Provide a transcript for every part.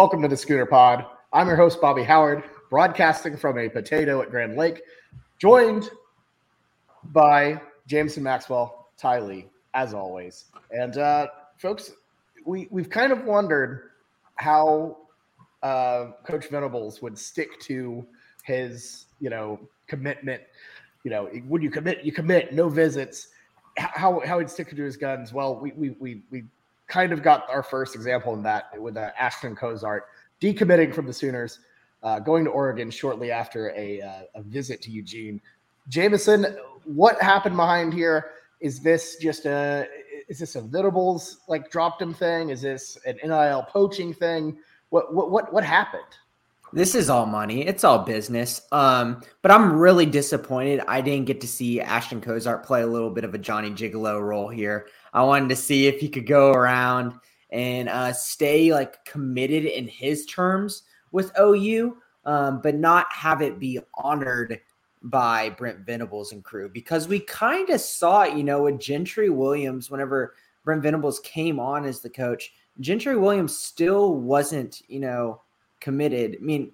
Welcome to the Schooner Pod. I'm your host, Bobby Howard, broadcasting from a potato at Grand Lake, joined by Jameson Maxwell, Ty Lee, as always. And uh, folks, we, we've kind of wondered how uh, Coach Venables would stick to his, you know, commitment. You know, when you commit, you commit, no visits. How how he'd stick to his guns. Well, we we we we kind of got our first example in that with uh, Ashton Cozart decommitting from the Sooners, uh, going to Oregon shortly after a, uh, a visit to Eugene. Jamison, what happened behind here? Is this just a is this a Venables like dropped him thing? Is this an NIL poaching thing? What what what what happened? This is all money. It's all business. Um, but I'm really disappointed I didn't get to see Ashton Cozart play a little bit of a Johnny Gigolo role here. I wanted to see if he could go around and uh, stay like committed in his terms with OU, um, but not have it be honored by Brent Venables and crew because we kind of saw it, you know, with Gentry Williams whenever Brent Venables came on as the coach. Gentry Williams still wasn't, you know, committed. I mean,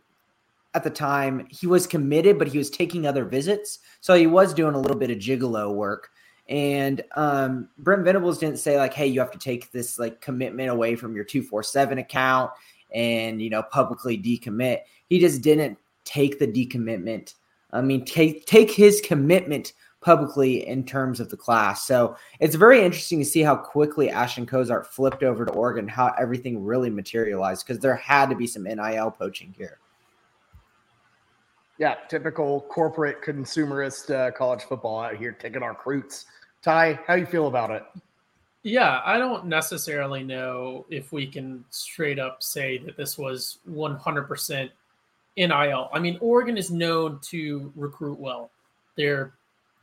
at the time, he was committed, but he was taking other visits. So he was doing a little bit of gigolo work. And um, Brent Venables didn't say, like, hey, you have to take this like commitment away from your 247 account and, you know, publicly decommit. He just didn't take the decommitment. I mean, take take his commitment publicly in terms of the class. So it's very interesting to see how quickly Ashton Cozart flipped over to Oregon, how everything really materialized because there had to be some NIL poaching here. Yeah, typical corporate consumerist uh, college football out here taking our recruits. Ty, how you feel about it? Yeah, I don't necessarily know if we can straight up say that this was 100% NIL. I mean, Oregon is known to recruit well. They're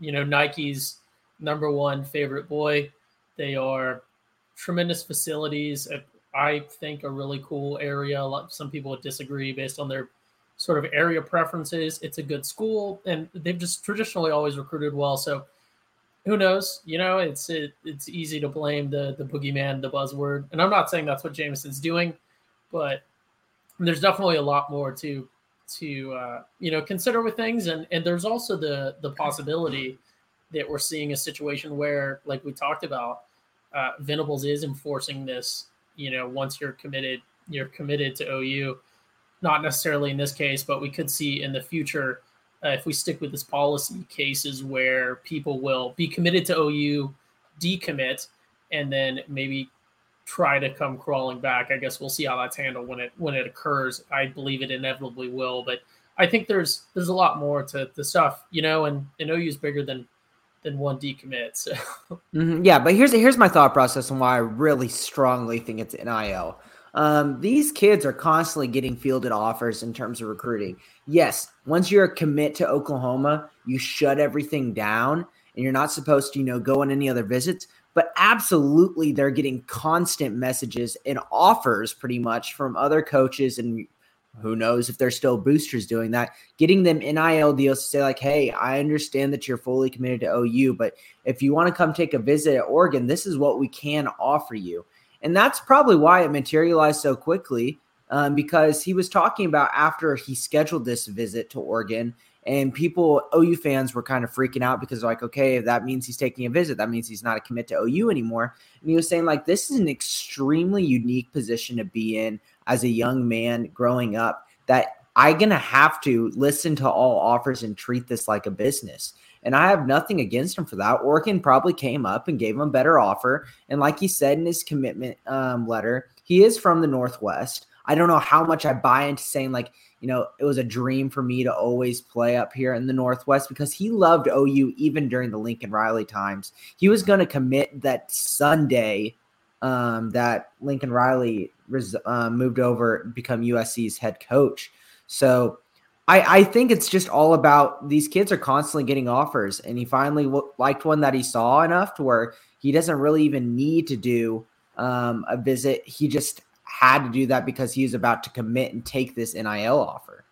you know, Nike's number one favorite boy. They are tremendous facilities. Uh, I think a really cool area. Some people would disagree based on their sort of area preferences. It's a good school, and they've just traditionally always recruited well. So who knows? You know, it's it, it's easy to blame the the boogeyman, the buzzword, and I'm not saying that's what Jameson's doing, but there's definitely a lot more to to uh, you know consider with things. And and there's also the the possibility that we're seeing a situation where like we talked about uh, Venables is enforcing this you know once you're committed you're committed to OU not necessarily in this case but we could see in the future uh, if we stick with this policy cases where people will be committed to OU decommit and then maybe try to come crawling back. I guess we'll see how that's handled when it when it occurs. I believe it inevitably will, but I think there's there's a lot more to the stuff, you know, and and OU is bigger than than one decommit. So. Mm-hmm. Yeah, but here's here's my thought process and why I really strongly think it's NIL. Um, these kids are constantly getting fielded offers in terms of recruiting. Yes, once you're a commit to Oklahoma, you shut everything down and you're not supposed to, you know, go on any other visits but absolutely they're getting constant messages and offers pretty much from other coaches and who knows if they're still boosters doing that getting them nil deals to say like hey i understand that you're fully committed to ou but if you want to come take a visit at oregon this is what we can offer you. And that's probably why it materialized so quickly um, because he was talking about after he scheduled this visit to oregon and people, OU fans, were kind of freaking out because, like, okay, that means he's taking a visit. That means he's not a commit to OU anymore. And he was saying, like, this is an extremely unique position to be in as a young man growing up that I'm going to have to listen to all offers and treat this like a business. And I have nothing against him for that. Oregon probably came up and gave him a better offer. And like he said in his commitment um, letter, he is from the Northwest. I don't know how much I buy into saying, like, you know, it was a dream for me to always play up here in the Northwest because he loved OU even during the Lincoln Riley times. He was going to commit that Sunday um, that Lincoln Riley res- uh, moved over become USC's head coach. So I, I think it's just all about these kids are constantly getting offers, and he finally w- liked one that he saw enough to where he doesn't really even need to do um, a visit. He just had to do that because he was about to commit and take this NIL offer.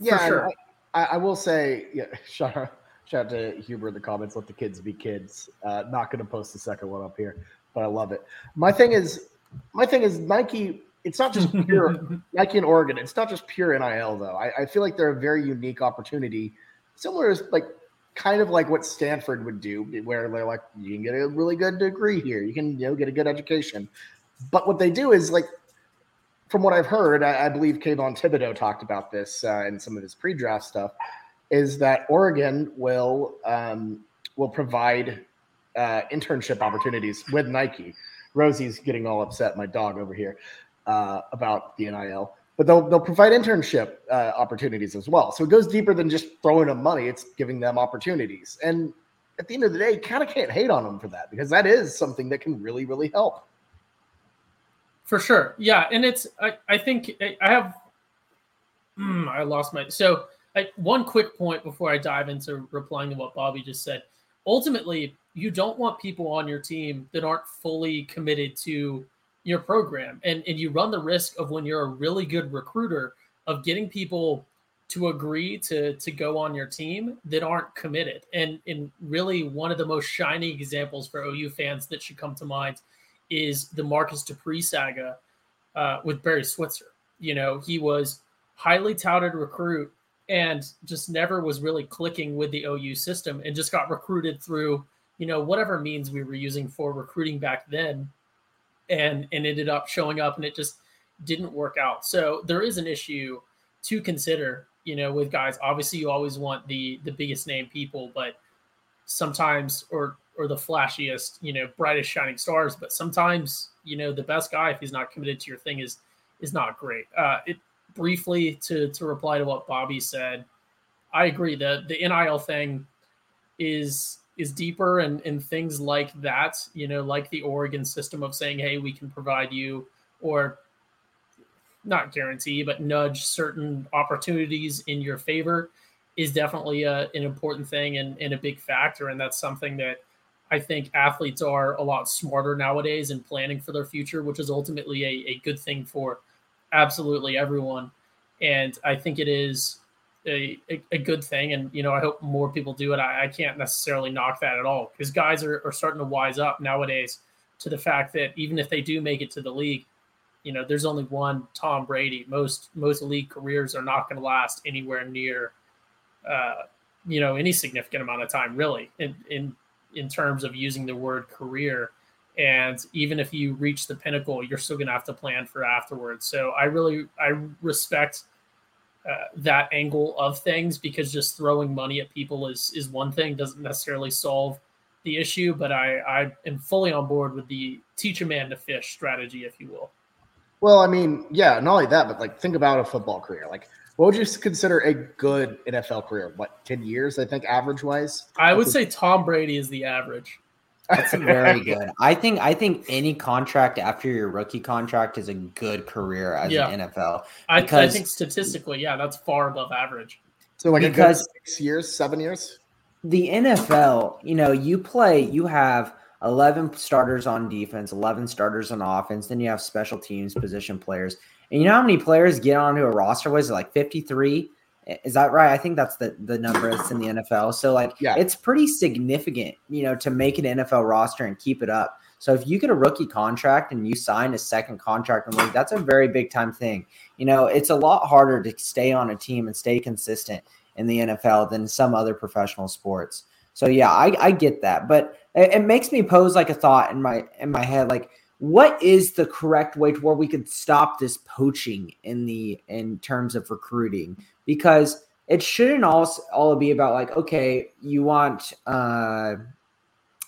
Yeah, sure. I, I, will say, yeah, shout out, shout out to Huber in the comments. Let the kids be kids. Uh, not going to post the second one up here, but I love it. My thing is, my thing is Nike. It's not just pure Nike in Oregon. It's not just pure NIL though. I, I feel like they're a very unique opportunity, similar as like kind of like what Stanford would do, where they're like, you can get a really good degree here, you can you know get a good education. But what they do is like, from what I've heard, I, I believe Kayvon Thibodeaux talked about this uh, in some of his pre-draft stuff, is that Oregon will um, will provide uh, internship opportunities with Nike. Rosie's getting all upset, my dog over here, uh, about the NIL. But they'll they'll provide internship uh, opportunities as well. So it goes deeper than just throwing them money. It's giving them opportunities. And at the end of the day, kind of can't hate on them for that because that is something that can really really help. For sure, yeah, and it's I, I think I have mm, I lost my so I, one quick point before I dive into replying to what Bobby just said. Ultimately, you don't want people on your team that aren't fully committed to your program. And, and you run the risk of when you're a really good recruiter of getting people to agree to to go on your team that aren't committed. And and really one of the most shining examples for OU fans that should come to mind is the Marcus Dupree saga uh, with Barry Switzer. You know, he was highly touted recruit and just never was really clicking with the OU system and just got recruited through, you know, whatever means we were using for recruiting back then and and ended up showing up and it just didn't work out. So there is an issue to consider, you know, with guys. Obviously you always want the the biggest name people, but sometimes or or the flashiest, you know, brightest shining stars, but sometimes, you know, the best guy if he's not committed to your thing is is not great. Uh it briefly to to reply to what Bobby said, I agree that the NIL thing is is deeper and and things like that, you know, like the Oregon system of saying, hey, we can provide you or not guarantee, but nudge certain opportunities in your favor is definitely a, an important thing and, and a big factor. And that's something that I think athletes are a lot smarter nowadays in planning for their future, which is ultimately a, a good thing for absolutely everyone. And I think it is a, a, a, good thing. And, you know, I hope more people do it. I, I can't necessarily knock that at all because guys are, are starting to wise up nowadays to the fact that even if they do make it to the league, you know, there's only one Tom Brady. Most most league careers are not going to last anywhere near, uh, you know, any significant amount of time, really, in in in terms of using the word career. And even if you reach the pinnacle, you're still going to have to plan for afterwards. So I really I respect uh, that angle of things because just throwing money at people is is one thing doesn't necessarily solve the issue. But I I am fully on board with the teach a man to fish strategy, if you will. Well, I mean, yeah, not only that, but like think about a football career. Like, what would you consider a good NFL career? What, 10 years, I think, average wise? I would say Tom Brady is the average. That's very good. I think I think any contract after your rookie contract is a good career as yeah. an NFL. I, I, think statistically, yeah, that's far above average. So like because six years, seven years. The NFL, you know, you play, you have 11 starters on defense, 11 starters on offense, then you have special teams, position players. And you know how many players get onto a roster was it like 53? Is that right? I think that's the the number that's in the NFL. So like, yeah. it's pretty significant, you know, to make an NFL roster and keep it up. So if you get a rookie contract and you sign a second contract in the league, that's a very big time thing. You know, it's a lot harder to stay on a team and stay consistent in the NFL than some other professional sports. So yeah, I, I get that, but it, it makes me pose like a thought in my in my head, like what is the correct way to where we could stop this poaching in the in terms of recruiting? Because it shouldn't all all be about like okay you want uh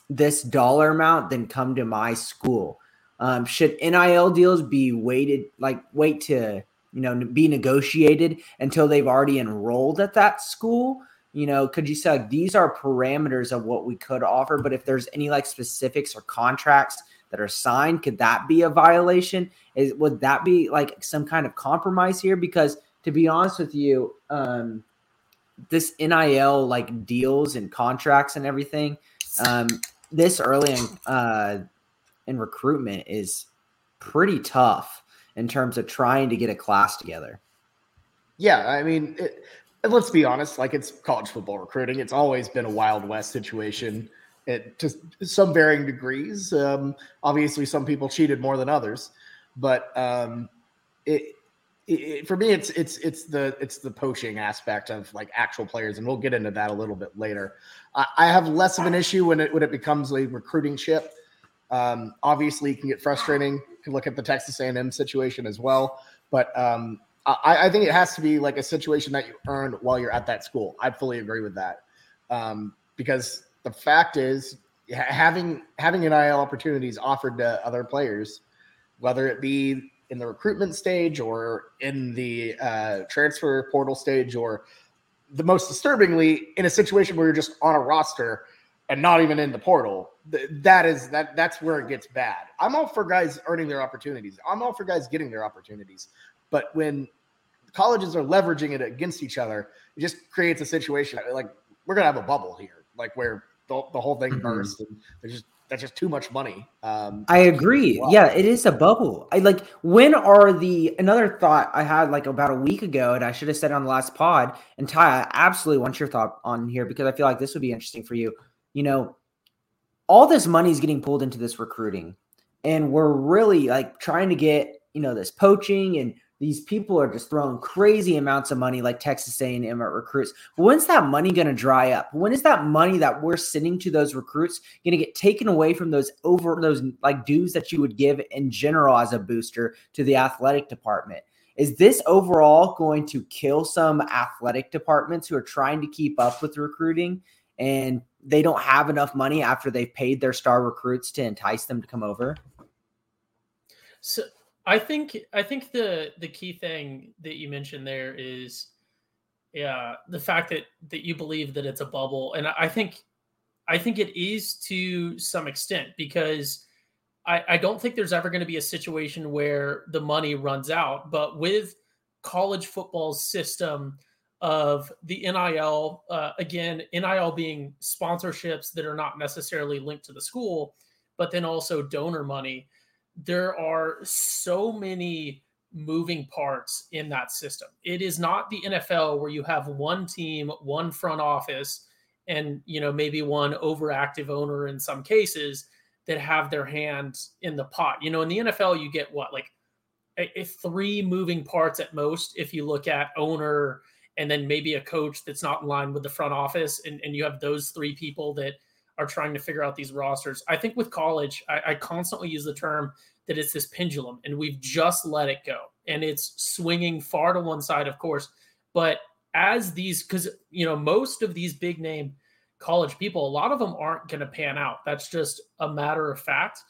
this dollar amount then come to my school. Um should nil deals be waited like wait to you know be negotiated until they've already enrolled at that school? You know could you say like these are parameters of what we could offer but if there's any like specifics or contracts that are signed could that be a violation is would that be like some kind of compromise here because to be honest with you, um, this NIL like deals and contracts and everything, um, this early in uh, in recruitment is pretty tough in terms of trying to get a class together. Yeah, I mean, it, let's be honest. Like it's college football recruiting. It's always been a wild west situation. It to some varying degrees. Um, obviously, some people cheated more than others, but um, it, it, for me, it's it's it's the it's the poaching aspect of like actual players, and we'll get into that a little bit later. I, I have less of an issue when it when it becomes a recruiting ship. Um, obviously, it can get frustrating. You can look at the Texas A&M situation as well, but um, I, I, think it has to be like a situation that you earn while you're at that school. I fully agree with that um, because the fact is having having an NIL opportunities offered to other players, whether it be in the recruitment stage or in the uh, transfer portal stage, or the most disturbingly in a situation where you're just on a roster and not even in the portal. that is that that's where it gets bad. I'm all for guys earning their opportunities. I'm all for guys getting their opportunities. But when colleges are leveraging it against each other, it just creates a situation like we're gonna have a bubble here, like where the, the whole thing mm-hmm. bursts and there's just that's just too much money. Um, I agree. Well. Yeah, it is a bubble. I like when are the another thought I had like about a week ago, and I should have said on the last pod. And Ty, I absolutely want your thought on here because I feel like this would be interesting for you. You know, all this money is getting pulled into this recruiting, and we're really like trying to get you know this poaching and these people are just throwing crazy amounts of money like Texas A&M at recruits. When's that money going to dry up? When is that money that we're sending to those recruits going to get taken away from those over those like dues that you would give in general as a booster to the athletic department? Is this overall going to kill some athletic departments who are trying to keep up with recruiting and they don't have enough money after they've paid their star recruits to entice them to come over? So I think I think the the key thing that you mentioned there is yeah the fact that that you believe that it's a bubble. And I think I think it is to some extent because I, I don't think there's ever going to be a situation where the money runs out. But with college football's system of the NIL uh, again NIL being sponsorships that are not necessarily linked to the school but then also donor money there are so many moving parts in that system. It is not the NFL where you have one team, one front office, and you know maybe one overactive owner in some cases that have their hands in the pot. You know, in the NFL, you get what like a, a three moving parts at most if you look at owner and then maybe a coach that's not in line with the front office, and, and you have those three people that are trying to figure out these rosters. I think with college, I, I constantly use the term that it's this pendulum, and we've just let it go, and it's swinging far to one side, of course. But as these, because you know, most of these big name college people, a lot of them aren't going to pan out. That's just a matter of fact.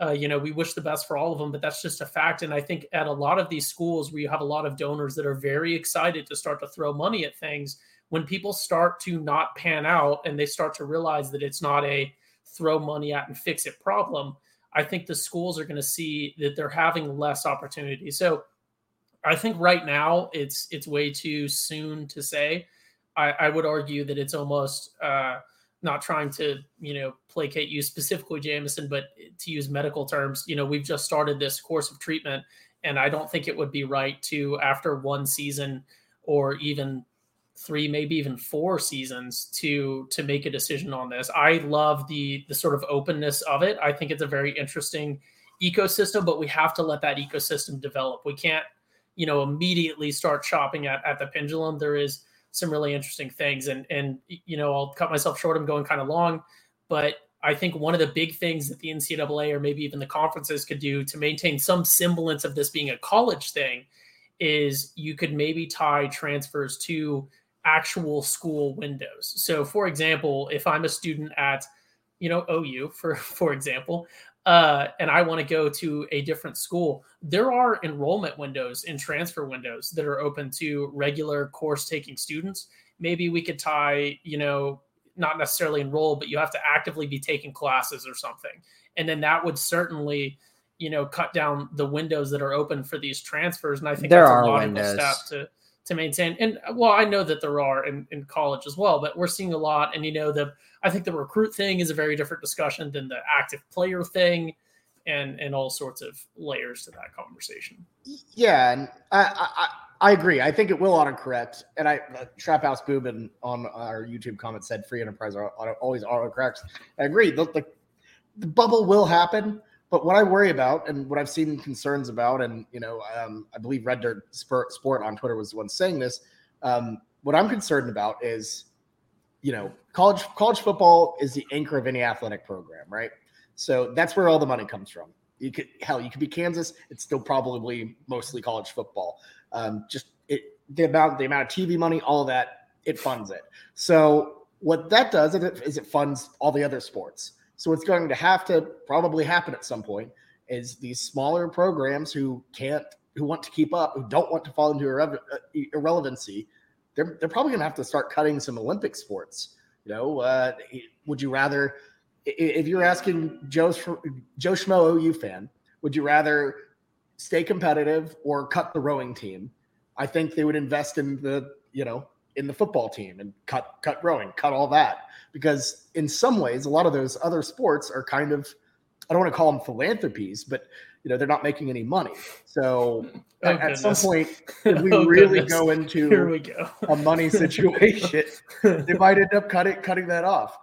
Uh, you know, we wish the best for all of them, but that's just a fact. And I think at a lot of these schools where you have a lot of donors that are very excited to start to throw money at things, when people start to not pan out and they start to realize that it's not a throw money at and fix it problem, I think the schools are going to see that they're having less opportunity. So I think right now it's it's way too soon to say. I, I would argue that it's almost uh, not trying to you know placate you specifically, Jameson, but to use medical terms, you know we've just started this course of treatment, and I don't think it would be right to after one season or even three, maybe even four seasons to to make a decision on this. I love the the sort of openness of it. I think it's a very interesting ecosystem, but we have to let that ecosystem develop. We can't, you know, immediately start chopping at, at the pendulum. There is some really interesting things. And and you know, I'll cut myself short. I'm going kind of long, but I think one of the big things that the NCAA or maybe even the conferences could do to maintain some semblance of this being a college thing is you could maybe tie transfers to actual school windows. So, for example, if I'm a student at, you know, OU, for for example, uh, and I want to go to a different school, there are enrollment windows and transfer windows that are open to regular course taking students. Maybe we could tie, you know, not necessarily enroll, but you have to actively be taking classes or something, and then that would certainly you know cut down the windows that are open for these transfers and i think there that's are a logical windows. step to to maintain. And well, I know that there are in, in college as well, but we're seeing a lot. And you know, the I think the recruit thing is a very different discussion than the active player thing, and and all sorts of layers to that conversation. Yeah, and I, I I agree. I think it will autocorrect. And I uh, Trap House Boobin on our YouTube comment said free enterprise are auto, always autocorrects. I agree. The, the, the, bubble will happen, but what I worry about and what I've seen concerns about, and you know, um, I believe Red Dirt Sport, on Twitter was the one saying this. Um, what I'm concerned about is, you know, college college football is the anchor of any athletic program, right? So that's where all the money comes from. You could hell, you could be Kansas. It's still probably mostly college football. Um, just it, the amount the amount of TV money, all of that, it funds it. So what that does is it funds all the other sports. So what's going to have to probably happen at some point is these smaller programs who can't, who want to keep up, who don't want to fall into irre- uh, irrelevancy, they're they're probably going to have to start cutting some Olympic sports. You know, uh, would you rather? If you're asking Joe Joe Schmo OU fan, would you rather stay competitive or cut the rowing team, I think they would invest in the, you know, in the football team and cut cut rowing, cut all that. Because in some ways, a lot of those other sports are kind of I don't want to call them philanthropies, but you know, they're not making any money. So oh, at, at, some point, if we oh, really goodness. go into Here we go. a money situation, they might end up cutting cutting that off.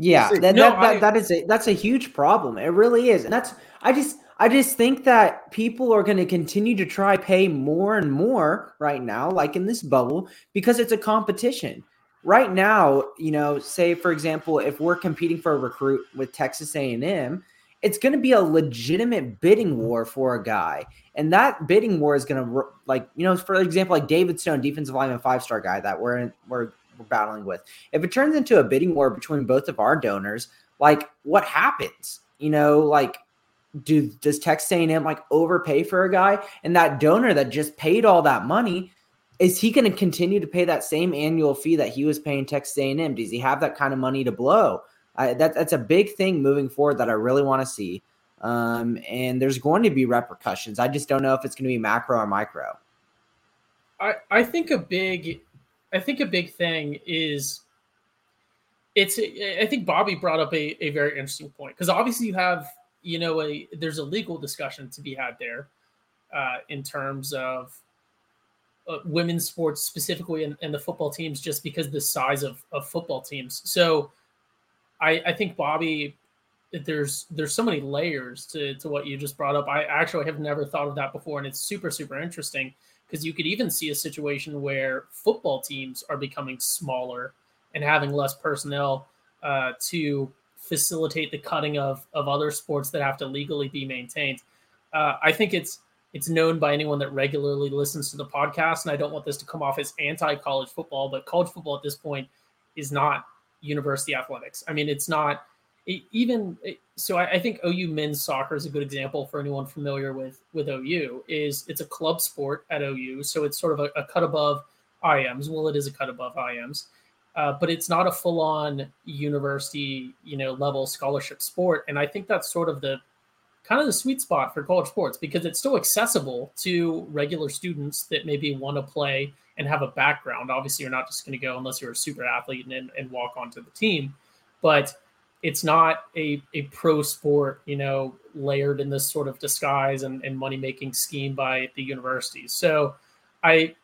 Yeah, that, no, that, I, that, that is a that's a huge problem. It really is. And that's I just I just think that people are going to continue to try pay more and more right now, like in this bubble, because it's a competition. Right now, you know, say for example, if we're competing for a recruit with Texas A&M, it's going to be a legitimate bidding war for a guy, and that bidding war is going to like you know, for example, like David Stone, defensive lineman, five star guy that we're in, we're we're battling with. If it turns into a bidding war between both of our donors, like what happens? You know, like do does Texas A&M like overpay for a guy? And that donor that just paid all that money, is he going to continue to pay that same annual fee that he was paying Texas A&M? Does he have that kind of money to blow? I, that, that's a big thing moving forward that I really want to see. Um, and there's going to be repercussions. I just don't know if it's going to be macro or micro. I, I think a big, I think a big thing is it's, I think Bobby brought up a, a very interesting point because obviously you have you know, a there's a legal discussion to be had there uh, in terms of uh, women's sports specifically and, and, the football teams, just because the size of, of football teams. So, I, I think Bobby, there's there's so many layers to to what you just brought up. I actually have never thought of that before, and it's super super interesting because you could even see a situation where football teams are becoming smaller and having less personnel uh, to facilitate the cutting of of other sports that have to legally be maintained. Uh, I think it's it's known by anyone that regularly listens to the podcast, and I don't want this to come off as anti college football, but college football at this point is not university athletics. I mean, it's not it, even so. I, I, think OU men's soccer is a good example for anyone familiar with with OU. Is it's a club sport at OU, so it's sort of a, a cut above IMs. Well, it is a cut above IMs uh, but it's not a full-on university, you know, level scholarship sport. And I think that's sort of the kind of the sweet spot for college sports because it's still accessible to regular students that maybe want to play and have a background. Obviously, you're not just going to go unless you're a super athlete and, and walk onto the team, but it's not a, a pro sport, you know, layered in this sort of disguise and, and money making scheme by the universities. So I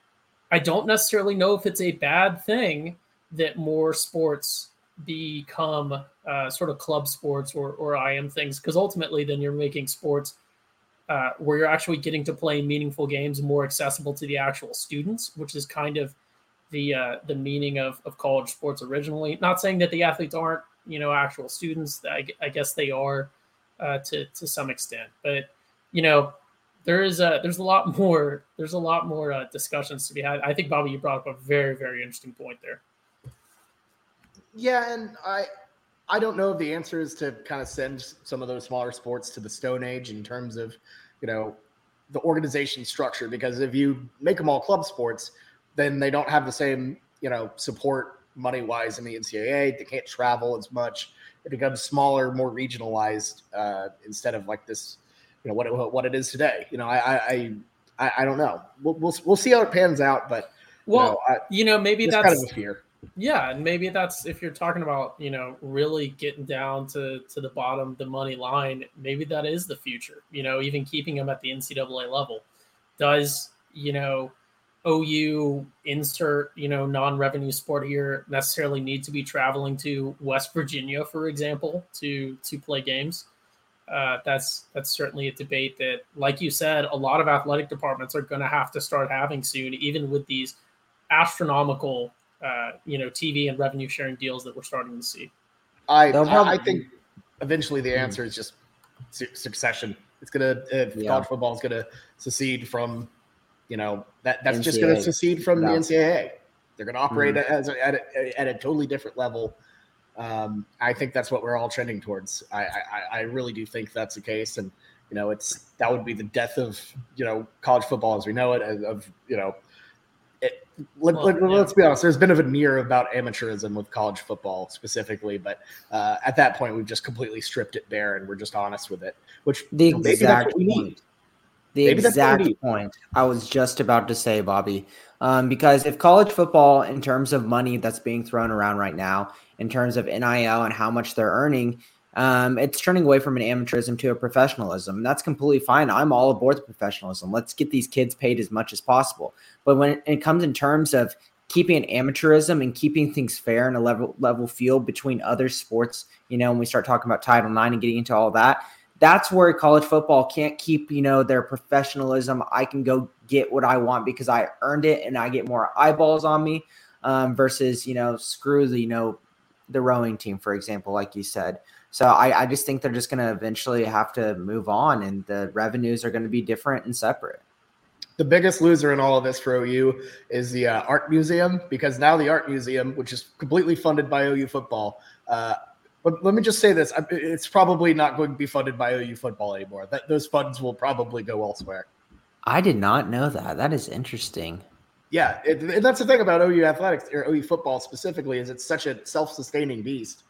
I don't necessarily know if it's a bad thing that more sports become uh, sort of club sports or, or IM things because ultimately then you're making sports uh, where you're actually getting to play meaningful games more accessible to the actual students, which is kind of the uh, the meaning of, of college sports originally. Not saying that the athletes aren't you know actual students. I, I guess they are uh, to to some extent, but you know there is a there's a lot more there's a lot more uh, discussions to be had. I think Bobby, you brought up a very very interesting point there. Yeah, and I I don't know if the answer is to kind of send some of those smaller sports to the Stone Age in terms of, you know, the organization structure. Because if you make them all club sports, then they don't have the same, you know, support money wise in the NCAA. They can't travel as much. It becomes smaller, more regionalized uh, instead of like this, you know, what it, what it is today. You know, I I I, I don't know. We'll, we'll we'll see how it pans out, but well, you know, I, you know maybe that's kind of a fear yeah, and maybe that's if you're talking about you know really getting down to to the bottom, the money line. Maybe that is the future. You know, even keeping them at the NCAA level does you know, OU insert, you know, non-revenue sport here necessarily need to be traveling to West Virginia, for example, to to play games. Uh, that's that's certainly a debate that, like you said, a lot of athletic departments are going to have to start having soon, even with these astronomical, uh, you know, TV and revenue sharing deals that we're starting to see. I I, I think eventually the answer is just su- succession. It's gonna if yeah. college football is gonna secede from you know that that's NCAA. just going to secede from no. the NCAA. They're going to operate mm-hmm. as a, at, a, at a totally different level. Um, I think that's what we're all trending towards. I, I, I really do think that's the case, and you know, it's that would be the death of you know college football as we know it. Of you know, it, let, well, let, yeah. let's be honest. There's been a veneer about amateurism with college football specifically, but uh, at that point, we've just completely stripped it bare, and we're just honest with it. Which the exact point. Need. The Maybe exact point I was just about to say, Bobby. Um, because if college football, in terms of money that's being thrown around right now, in terms of NIL and how much they're earning, um, it's turning away from an amateurism to a professionalism. And that's completely fine. I'm all aboard the professionalism. Let's get these kids paid as much as possible. But when it comes in terms of keeping an amateurism and keeping things fair in a level level field between other sports, you know, when we start talking about Title IX and getting into all that, that's where college football can't keep, you know, their professionalism. I can go get what I want because I earned it and I get more eyeballs on me um, versus, you know, screw the, you know, the rowing team, for example, like you said. So I, I just think they're just going to eventually have to move on and the revenues are going to be different and separate. The biggest loser in all of this for OU is the uh, art museum because now the art museum, which is completely funded by OU football, uh, but let me just say this: it's probably not going to be funded by OU football anymore. That those funds will probably go elsewhere. I did not know that. That is interesting. Yeah, it, that's the thing about OU athletics or OU football specifically is it's such a self-sustaining beast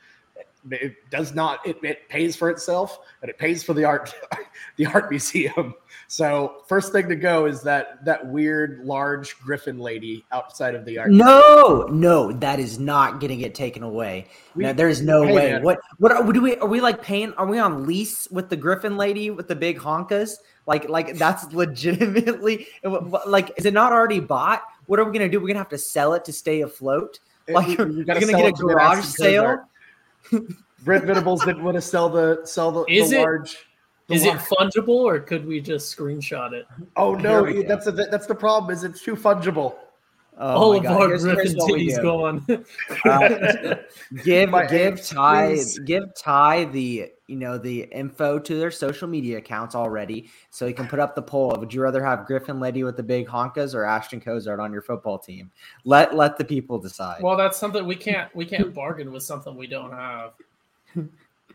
it does not it, it pays for itself and it pays for the art the art museum. So first thing to go is that that weird large griffin lady outside of the art no no that is not going to get taken away. We, no, there's no hey, way. man. what what are, do we are we like paying are we on lease with the griffin lady with the big honkas? Like like that's legitimately like is it not already bought? What are we going to do? We're going to have to sell it to stay afloat? Like you're going to get a garage sale Brent Venables didn't want to sell the sell the, is the it, large. The is large. it fungible or could we just screenshot it? Oh no, that's a, that's the problem. Is it's too fungible. Oh All of our Griffin titties gone. uh, give My give Ty please. give Ty the you know the info to their social media accounts already, so he can put up the poll. Would you rather have Griffin Lady with the big honkas or Ashton Cozart on your football team? Let let the people decide. Well, that's something we can't we can't bargain with something we don't have.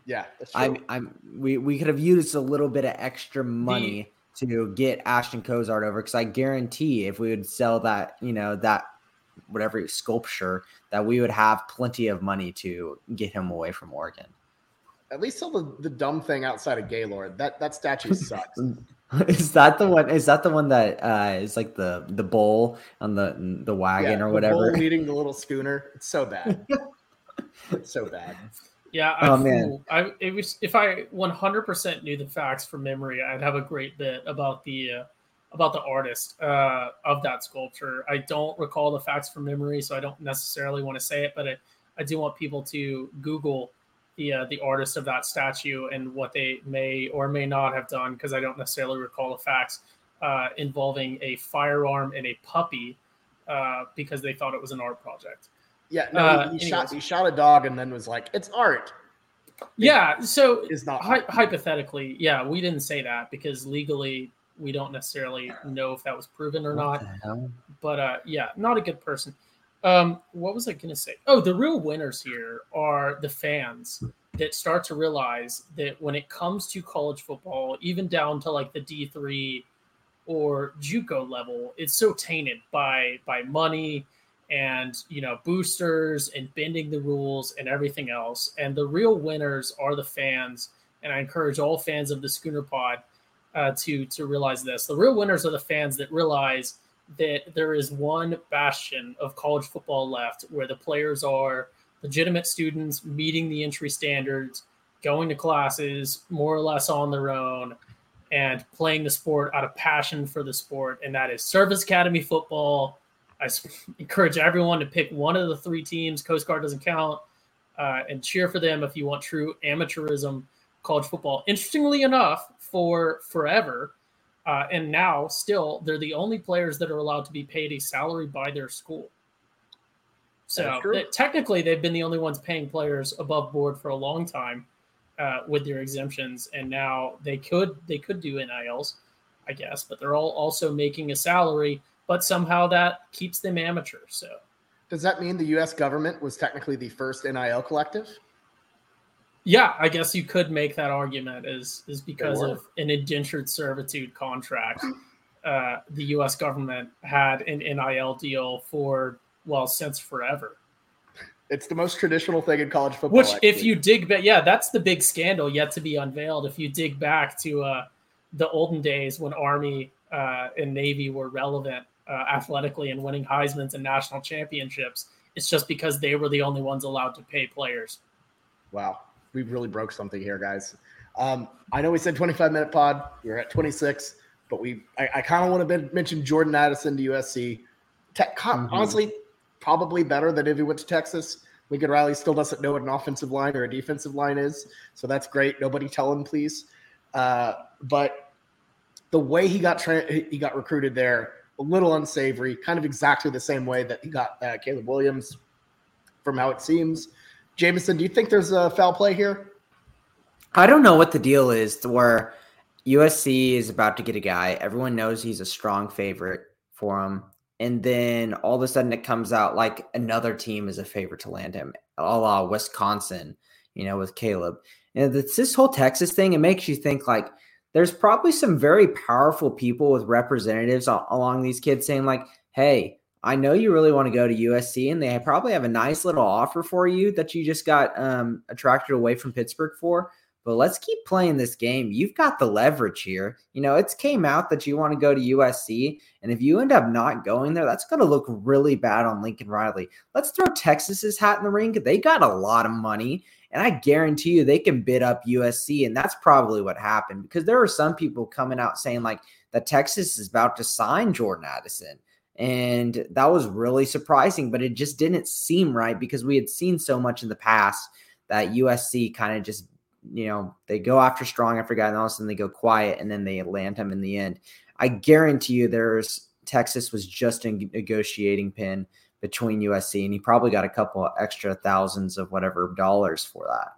Yeah, I'm I'm we we could have used a little bit of extra money. The, to get Ashton Cozart over because I guarantee if we would sell that, you know, that whatever sculpture, that we would have plenty of money to get him away from Oregon. At least sell the, the dumb thing outside of Gaylord. That that statue sucks. is that the one? Is that the one that uh, is like the the bull on the the wagon yeah, or whatever? The leading the little schooner. It's so bad. it's so bad. Yeah, I, oh, man. I it was if I 100% knew the facts from memory, I'd have a great bit about the uh, about the artist uh, of that sculpture. I don't recall the facts from memory, so I don't necessarily want to say it, but I, I do want people to Google the uh, the artist of that statue and what they may or may not have done because I don't necessarily recall the facts uh, involving a firearm and a puppy uh, because they thought it was an art project. Yeah, no, uh, he, he shot he shot a dog and then was like, "It's art." Yeah, so is not hy- hypothetically, yeah, we didn't say that because legally we don't necessarily know if that was proven or what not. But uh, yeah, not a good person. Um, what was I going to say? Oh, the real winners here are the fans that start to realize that when it comes to college football, even down to like the D three or JUCO level, it's so tainted by by money and you know boosters and bending the rules and everything else and the real winners are the fans and i encourage all fans of the schooner pod uh, to to realize this the real winners are the fans that realize that there is one bastion of college football left where the players are legitimate students meeting the entry standards going to classes more or less on their own and playing the sport out of passion for the sport, and that is Service Academy football. I encourage everyone to pick one of the three teams. Coast Guard doesn't count, uh, and cheer for them if you want true amateurism college football. Interestingly enough, for forever, uh, and now still, they're the only players that are allowed to be paid a salary by their school. So technically, they've been the only ones paying players above board for a long time uh, with their exemptions, and now they could they could do NILs, I guess, but they're all also making a salary, but somehow that keeps them amateur. So, does that mean the U.S. government was technically the first NIL collective? Yeah, I guess you could make that argument is is because of an indentured servitude contract. Uh, the U.S. government had an NIL deal for well since forever. It's the most traditional thing in college football. Which, actually. if you dig back, yeah, that's the big scandal yet to be unveiled. If you dig back to uh, the olden days when Army uh, and Navy were relevant uh, athletically and winning Heisman's and national championships, it's just because they were the only ones allowed to pay players. Wow, we really broke something here, guys. Um, I know we said 25 minute pod. We're at 26, but we I, I kind of want to mention Jordan Addison to USC. Tech, mm-hmm. Honestly, probably better than if he went to Texas. Lincoln Riley still doesn't know what an offensive line or a defensive line is, so that's great. Nobody tell him, please. Uh, but the way he got tra- he got recruited there, a little unsavory, kind of exactly the same way that he got uh, Caleb Williams, from how it seems. Jameson, do you think there's a foul play here? I don't know what the deal is where USC is about to get a guy. Everyone knows he's a strong favorite for him and then all of a sudden it comes out like another team is a favorite to land him, a la Wisconsin, you know, with Caleb. And this whole Texas thing. It makes you think like there's probably some very powerful people with representatives along these kids saying like, "Hey, I know you really want to go to USC, and they probably have a nice little offer for you that you just got um, attracted away from Pittsburgh for but let's keep playing this game. You've got the leverage here. You know, it's came out that you want to go to USC. And if you end up not going there, that's going to look really bad on Lincoln Riley. Let's throw Texas's hat in the ring. They got a lot of money. And I guarantee you they can bid up USC. And that's probably what happened because there are some people coming out saying like that Texas is about to sign Jordan Addison. And that was really surprising, but it just didn't seem right because we had seen so much in the past that USC kind of just you know, they go after strong after guy, and all of a sudden they go quiet, and then they land him in the end. I guarantee you, there's Texas was just a negotiating pin between USC, and he probably got a couple extra thousands of whatever dollars for that.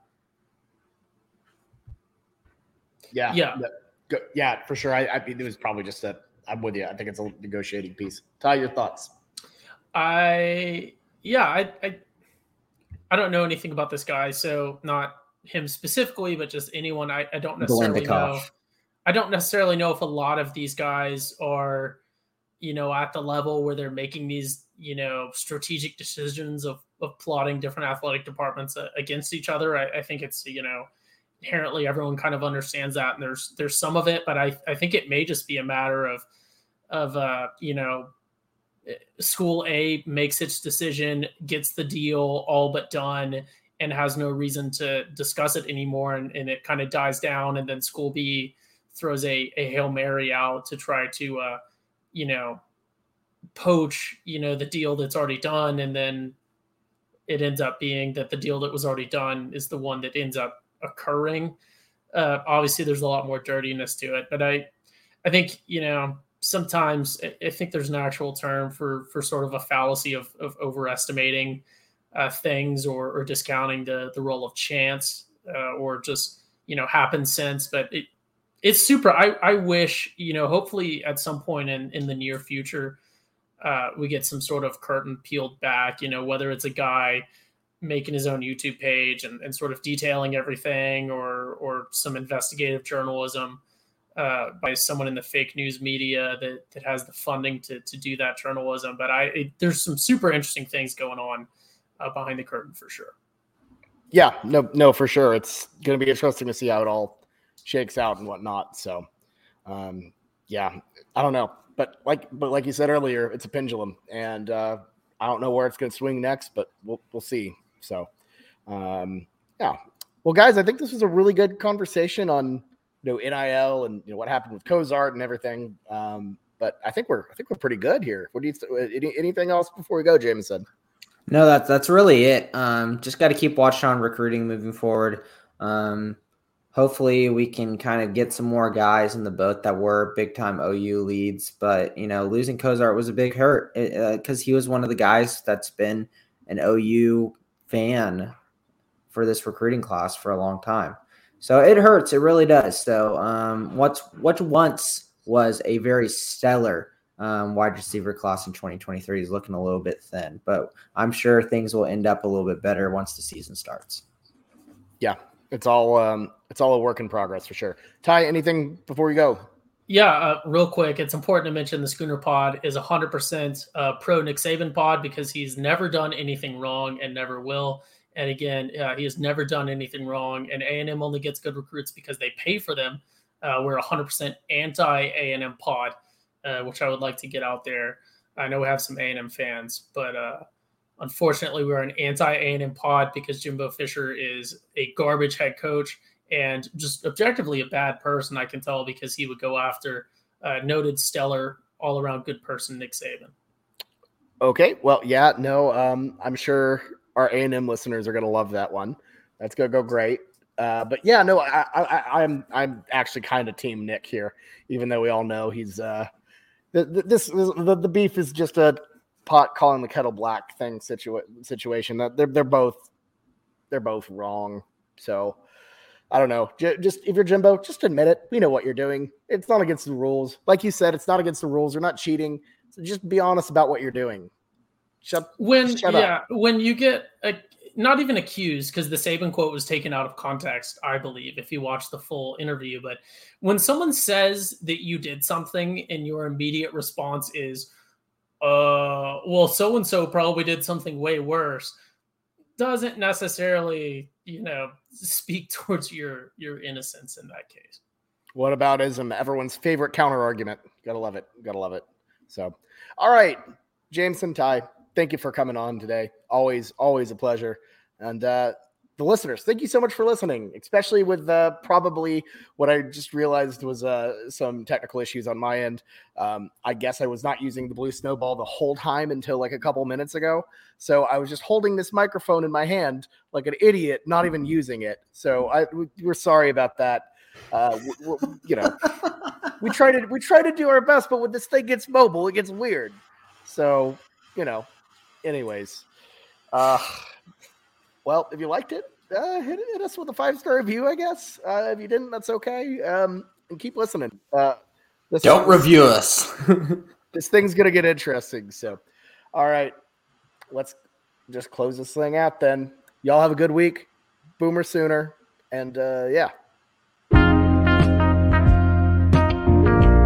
Yeah, yeah, yeah, for sure. I, I mean, it was probably just a. I'm with you. I think it's a negotiating piece. Ty, your thoughts? I yeah, I I, I don't know anything about this guy, so not him specifically, but just anyone. I, I don't necessarily know. I don't necessarily know if a lot of these guys are, you know, at the level where they're making these, you know, strategic decisions of of plotting different athletic departments uh, against each other. I, I think it's you know inherently everyone kind of understands that, and there's there's some of it, but I I think it may just be a matter of of uh you know eh, school A makes its decision, gets the deal all but done, and has no reason to discuss it anymore and, and it kind of dies down and then school b throws a, a hail mary out to try to uh, you know poach you know the deal that's already done and then it ends up being that the deal that was already done is the one that ends up occurring uh, obviously there's a lot more dirtiness to it but i i think you know sometimes i think there's an actual term for for sort of a fallacy of, of overestimating uh, things or, or, discounting the the role of chance uh, or just you know happen sense. But it it's super. I I wish you know hopefully at some point in in the near future uh, we get some sort of curtain peeled back. You know whether it's a guy making his own YouTube page and, and sort of detailing everything or or some investigative journalism. Uh, by someone in the fake news media that, that has the funding to, to do that journalism. But I it, there's some super interesting things going on uh, behind the curtain for sure. Yeah, no, no, for sure. It's going to be interesting to see how it all shakes out and whatnot. So, um, yeah, I don't know, but like, but like you said earlier, it's a pendulum, and uh, I don't know where it's going to swing next, but we'll we'll see. So, um, yeah. Well, guys, I think this was a really good conversation on you know NIL and you know what happened with Cozart and everything. Um, but I think we're I think we're pretty good here. What do you th- any, anything else before we go, Jameson? No, that's that's really it. Um, just got to keep watching on recruiting moving forward. Um, hopefully, we can kind of get some more guys in the boat that were big time OU leads. But you know, losing Cozart was a big hurt because uh, he was one of the guys that's been an OU fan for this recruiting class for a long time. So it hurts. It really does. So um, what's what once was a very stellar um, wide receiver class in 2023 is looking a little bit thin, but I'm sure things will end up a little bit better once the season starts. Yeah, it's all um, it's all a work in progress for sure. Ty, anything before we go? Yeah, uh, real quick, it's important to mention the Schooner Pod is 100% uh, pro Nick Saban pod because he's never done anything wrong and never will. And again, uh, he has never done anything wrong. And A&M only gets good recruits because they pay for them. Uh, we're 100% anti A&M pod, uh, which I would like to get out there. I know we have some A&M fans, but uh, unfortunately, we're an anti A&M pod because Jimbo Fisher is a garbage head coach and just objectively a bad person. I can tell because he would go after uh, noted stellar all around good person Nick Saban. Okay, well, yeah, no, um, I'm sure our A and M listeners are going to love that one. That's going to go great. Uh, but yeah, no, I, I, I'm I'm actually kind of team Nick here, even though we all know he's uh, the, the, this the, the beef is just a pot calling the kettle black thing situa- situation. That they're they're both they're both wrong. So I don't know. J- just if you're Jimbo, just admit it. We know what you're doing. It's not against the rules. Like you said, it's not against the rules. You're not cheating. So just be honest about what you're doing. Shut when shut yeah up. when you get a, not even accused because the Saban quote was taken out of context, I believe, if you watch the full interview. But when someone says that you did something and your immediate response is, uh, well, so and so probably did something way worse, doesn't necessarily, you know, speak towards your your innocence in that case. What about ism? Everyone's favorite counter argument. Gotta love it. Gotta love it. So, all right, Jameson Ty, thank you for coming on today. Always, always a pleasure. And uh, the listeners, thank you so much for listening, especially with uh, probably what I just realized was uh, some technical issues on my end. Um, I guess I was not using the blue snowball the whole time until like a couple minutes ago. So I was just holding this microphone in my hand like an idiot, not even using it. So I, we're sorry about that. Uh, we, we, you know, we try to we try to do our best, but when this thing gets mobile, it gets weird. So you know, anyways, uh, well, if you liked it, uh, hit, hit us with a five star review, I guess. Uh, if you didn't, that's okay. Um, and keep listening. Uh, Don't review us. this thing's gonna get interesting. So, all right, let's just close this thing out then. Y'all have a good week. Boomer sooner, and uh, yeah.